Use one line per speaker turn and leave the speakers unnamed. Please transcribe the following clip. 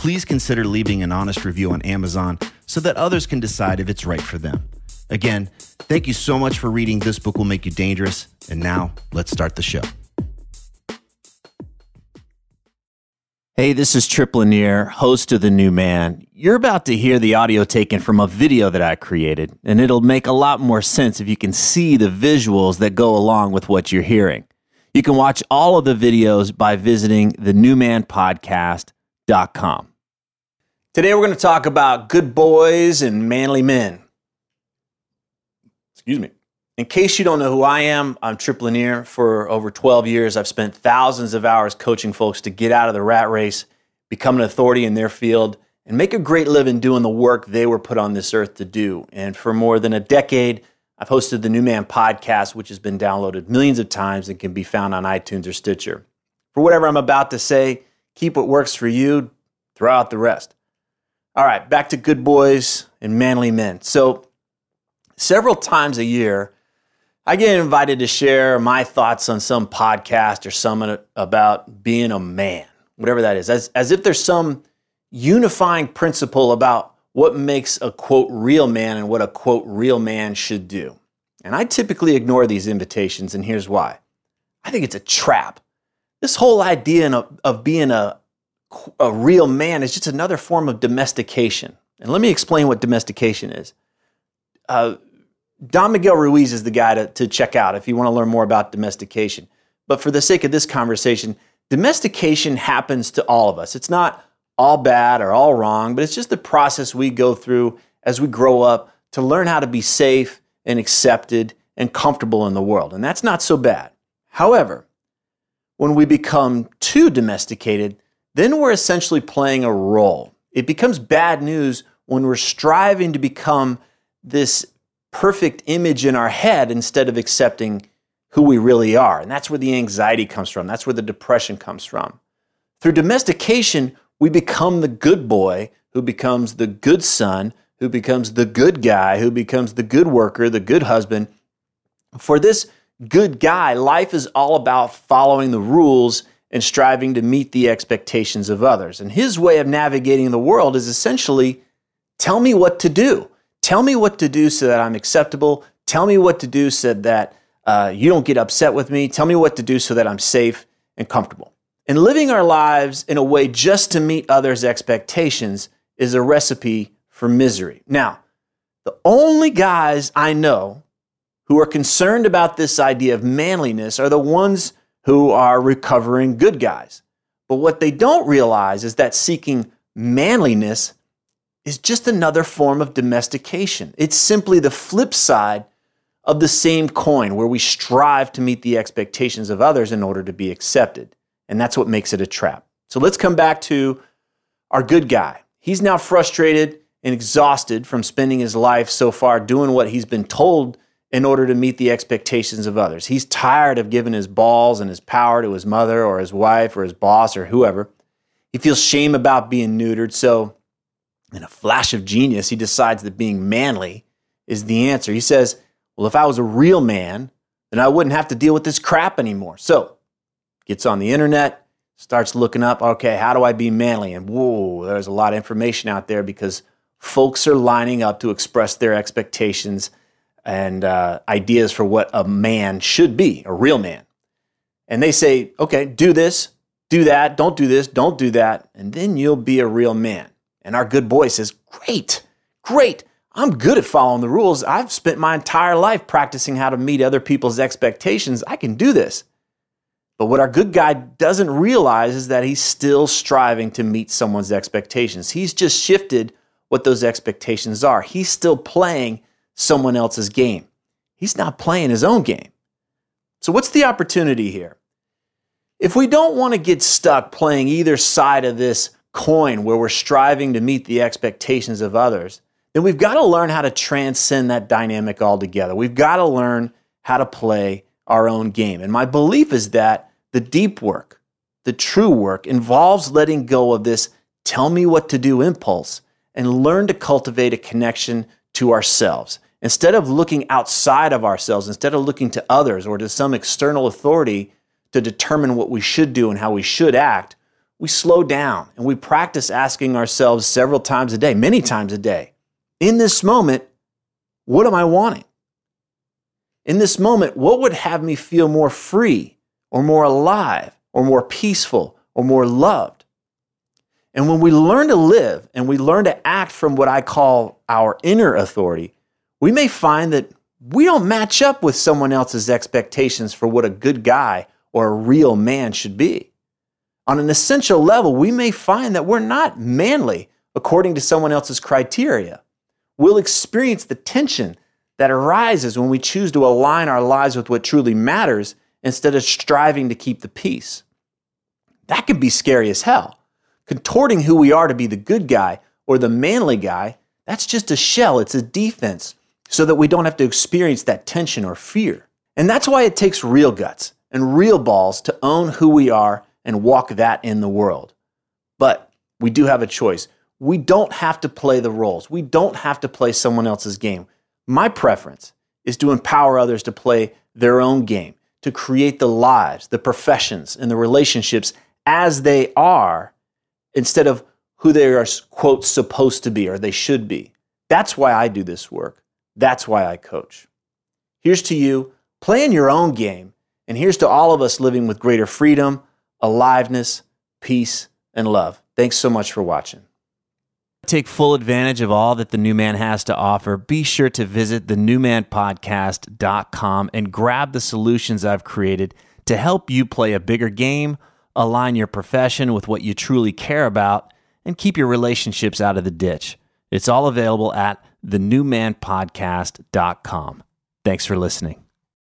please consider leaving an honest review on Amazon so that others can decide if it's right for them. Again, thank you so much for reading This Book Will Make You Dangerous. And now, let's start the show.
Hey, this is Tripp Lanier, host of The New Man. You're about to hear the audio taken from a video that I created, and it'll make a lot more sense if you can see the visuals that go along with what you're hearing. You can watch all of the videos by visiting thenewmanpodcast.com. Today, we're going to talk about good boys and manly men. Excuse me. In case you don't know who I am, I'm Tripp Lanier. For over 12 years, I've spent thousands of hours coaching folks to get out of the rat race, become an authority in their field, and make a great living doing the work they were put on this earth to do. And for more than a decade, I've hosted the New Man podcast, which has been downloaded millions of times and can be found on iTunes or Stitcher. For whatever I'm about to say, keep what works for you, throw out the rest. All right, back to good boys and manly men. So, several times a year, I get invited to share my thoughts on some podcast or summit about being a man, whatever that is, as, as if there's some unifying principle about what makes a quote real man and what a quote real man should do. And I typically ignore these invitations, and here's why. I think it's a trap. This whole idea of, of being a, a real man is just another form of domestication. And let me explain what domestication is. Uh, Don Miguel Ruiz is the guy to, to check out if you want to learn more about domestication. But for the sake of this conversation, domestication happens to all of us. It's not all bad or all wrong, but it's just the process we go through as we grow up to learn how to be safe and accepted and comfortable in the world. And that's not so bad. However, when we become too domesticated, then we're essentially playing a role. It becomes bad news when we're striving to become this perfect image in our head instead of accepting who we really are. And that's where the anxiety comes from. That's where the depression comes from. Through domestication, we become the good boy who becomes the good son, who becomes the good guy, who becomes the good worker, the good husband. For this good guy, life is all about following the rules and striving to meet the expectations of others. And his way of navigating the world is essentially tell me what to do. Tell me what to do so that I'm acceptable. Tell me what to do so that uh, you don't get upset with me. Tell me what to do so that I'm safe and comfortable. And living our lives in a way just to meet others' expectations is a recipe for misery. Now, the only guys I know who are concerned about this idea of manliness are the ones who are recovering good guys. But what they don't realize is that seeking manliness is just another form of domestication. It's simply the flip side of the same coin where we strive to meet the expectations of others in order to be accepted. And that's what makes it a trap. So let's come back to our good guy. He's now frustrated and exhausted from spending his life so far doing what he's been told in order to meet the expectations of others. He's tired of giving his balls and his power to his mother or his wife or his boss or whoever. He feels shame about being neutered. So in a flash of genius, he decides that being manly is the answer. He says, Well, if I was a real man, then I wouldn't have to deal with this crap anymore. So, gets on the internet, starts looking up, okay, how do I be manly? And whoa, there's a lot of information out there because folks are lining up to express their expectations and uh, ideas for what a man should be, a real man. And they say, okay, do this, do that, don't do this, don't do that, and then you'll be a real man. And our good boy says, Great, great. I'm good at following the rules. I've spent my entire life practicing how to meet other people's expectations. I can do this. But what our good guy doesn't realize is that he's still striving to meet someone's expectations. He's just shifted what those expectations are. He's still playing someone else's game. He's not playing his own game. So, what's the opportunity here? If we don't want to get stuck playing either side of this coin where we're striving to meet the expectations of others, then we've got to learn how to transcend that dynamic altogether. We've got to learn how to play our own game. And my belief is that the deep work, the true work, involves letting go of this tell me what to do impulse and learn to cultivate a connection to ourselves. Instead of looking outside of ourselves, instead of looking to others or to some external authority to determine what we should do and how we should act, we slow down and we practice asking ourselves several times a day, many times a day, in this moment, what am I wanting? In this moment, what would have me feel more free or more alive or more peaceful or more loved? And when we learn to live and we learn to act from what I call our inner authority, we may find that we don't match up with someone else's expectations for what a good guy or a real man should be. On an essential level, we may find that we're not manly according to someone else's criteria. We'll experience the tension that arises when we choose to align our lives with what truly matters instead of striving to keep the peace. That can be scary as hell. Contorting who we are to be the good guy or the manly guy, that's just a shell, it's a defense, so that we don't have to experience that tension or fear. And that's why it takes real guts and real balls to own who we are and walk that in the world. But we do have a choice. We don't have to play the roles, we don't have to play someone else's game. My preference is to empower others to play their own game, to create the lives, the professions, and the relationships as they are instead of who they are, quote, supposed to be or they should be. That's why I do this work. That's why I coach. Here's to you playing your own game and here's to all of us living with greater freedom, aliveness, peace, and love. Thanks so much for watching. Take full advantage of all that the new man has to offer. Be sure to visit thenewmanpodcast.com and grab the solutions I've created to help you play a bigger game, align your profession with what you truly care about, and keep your relationships out of the ditch. It's all available at thenewmanpodcast.com. Thanks for listening.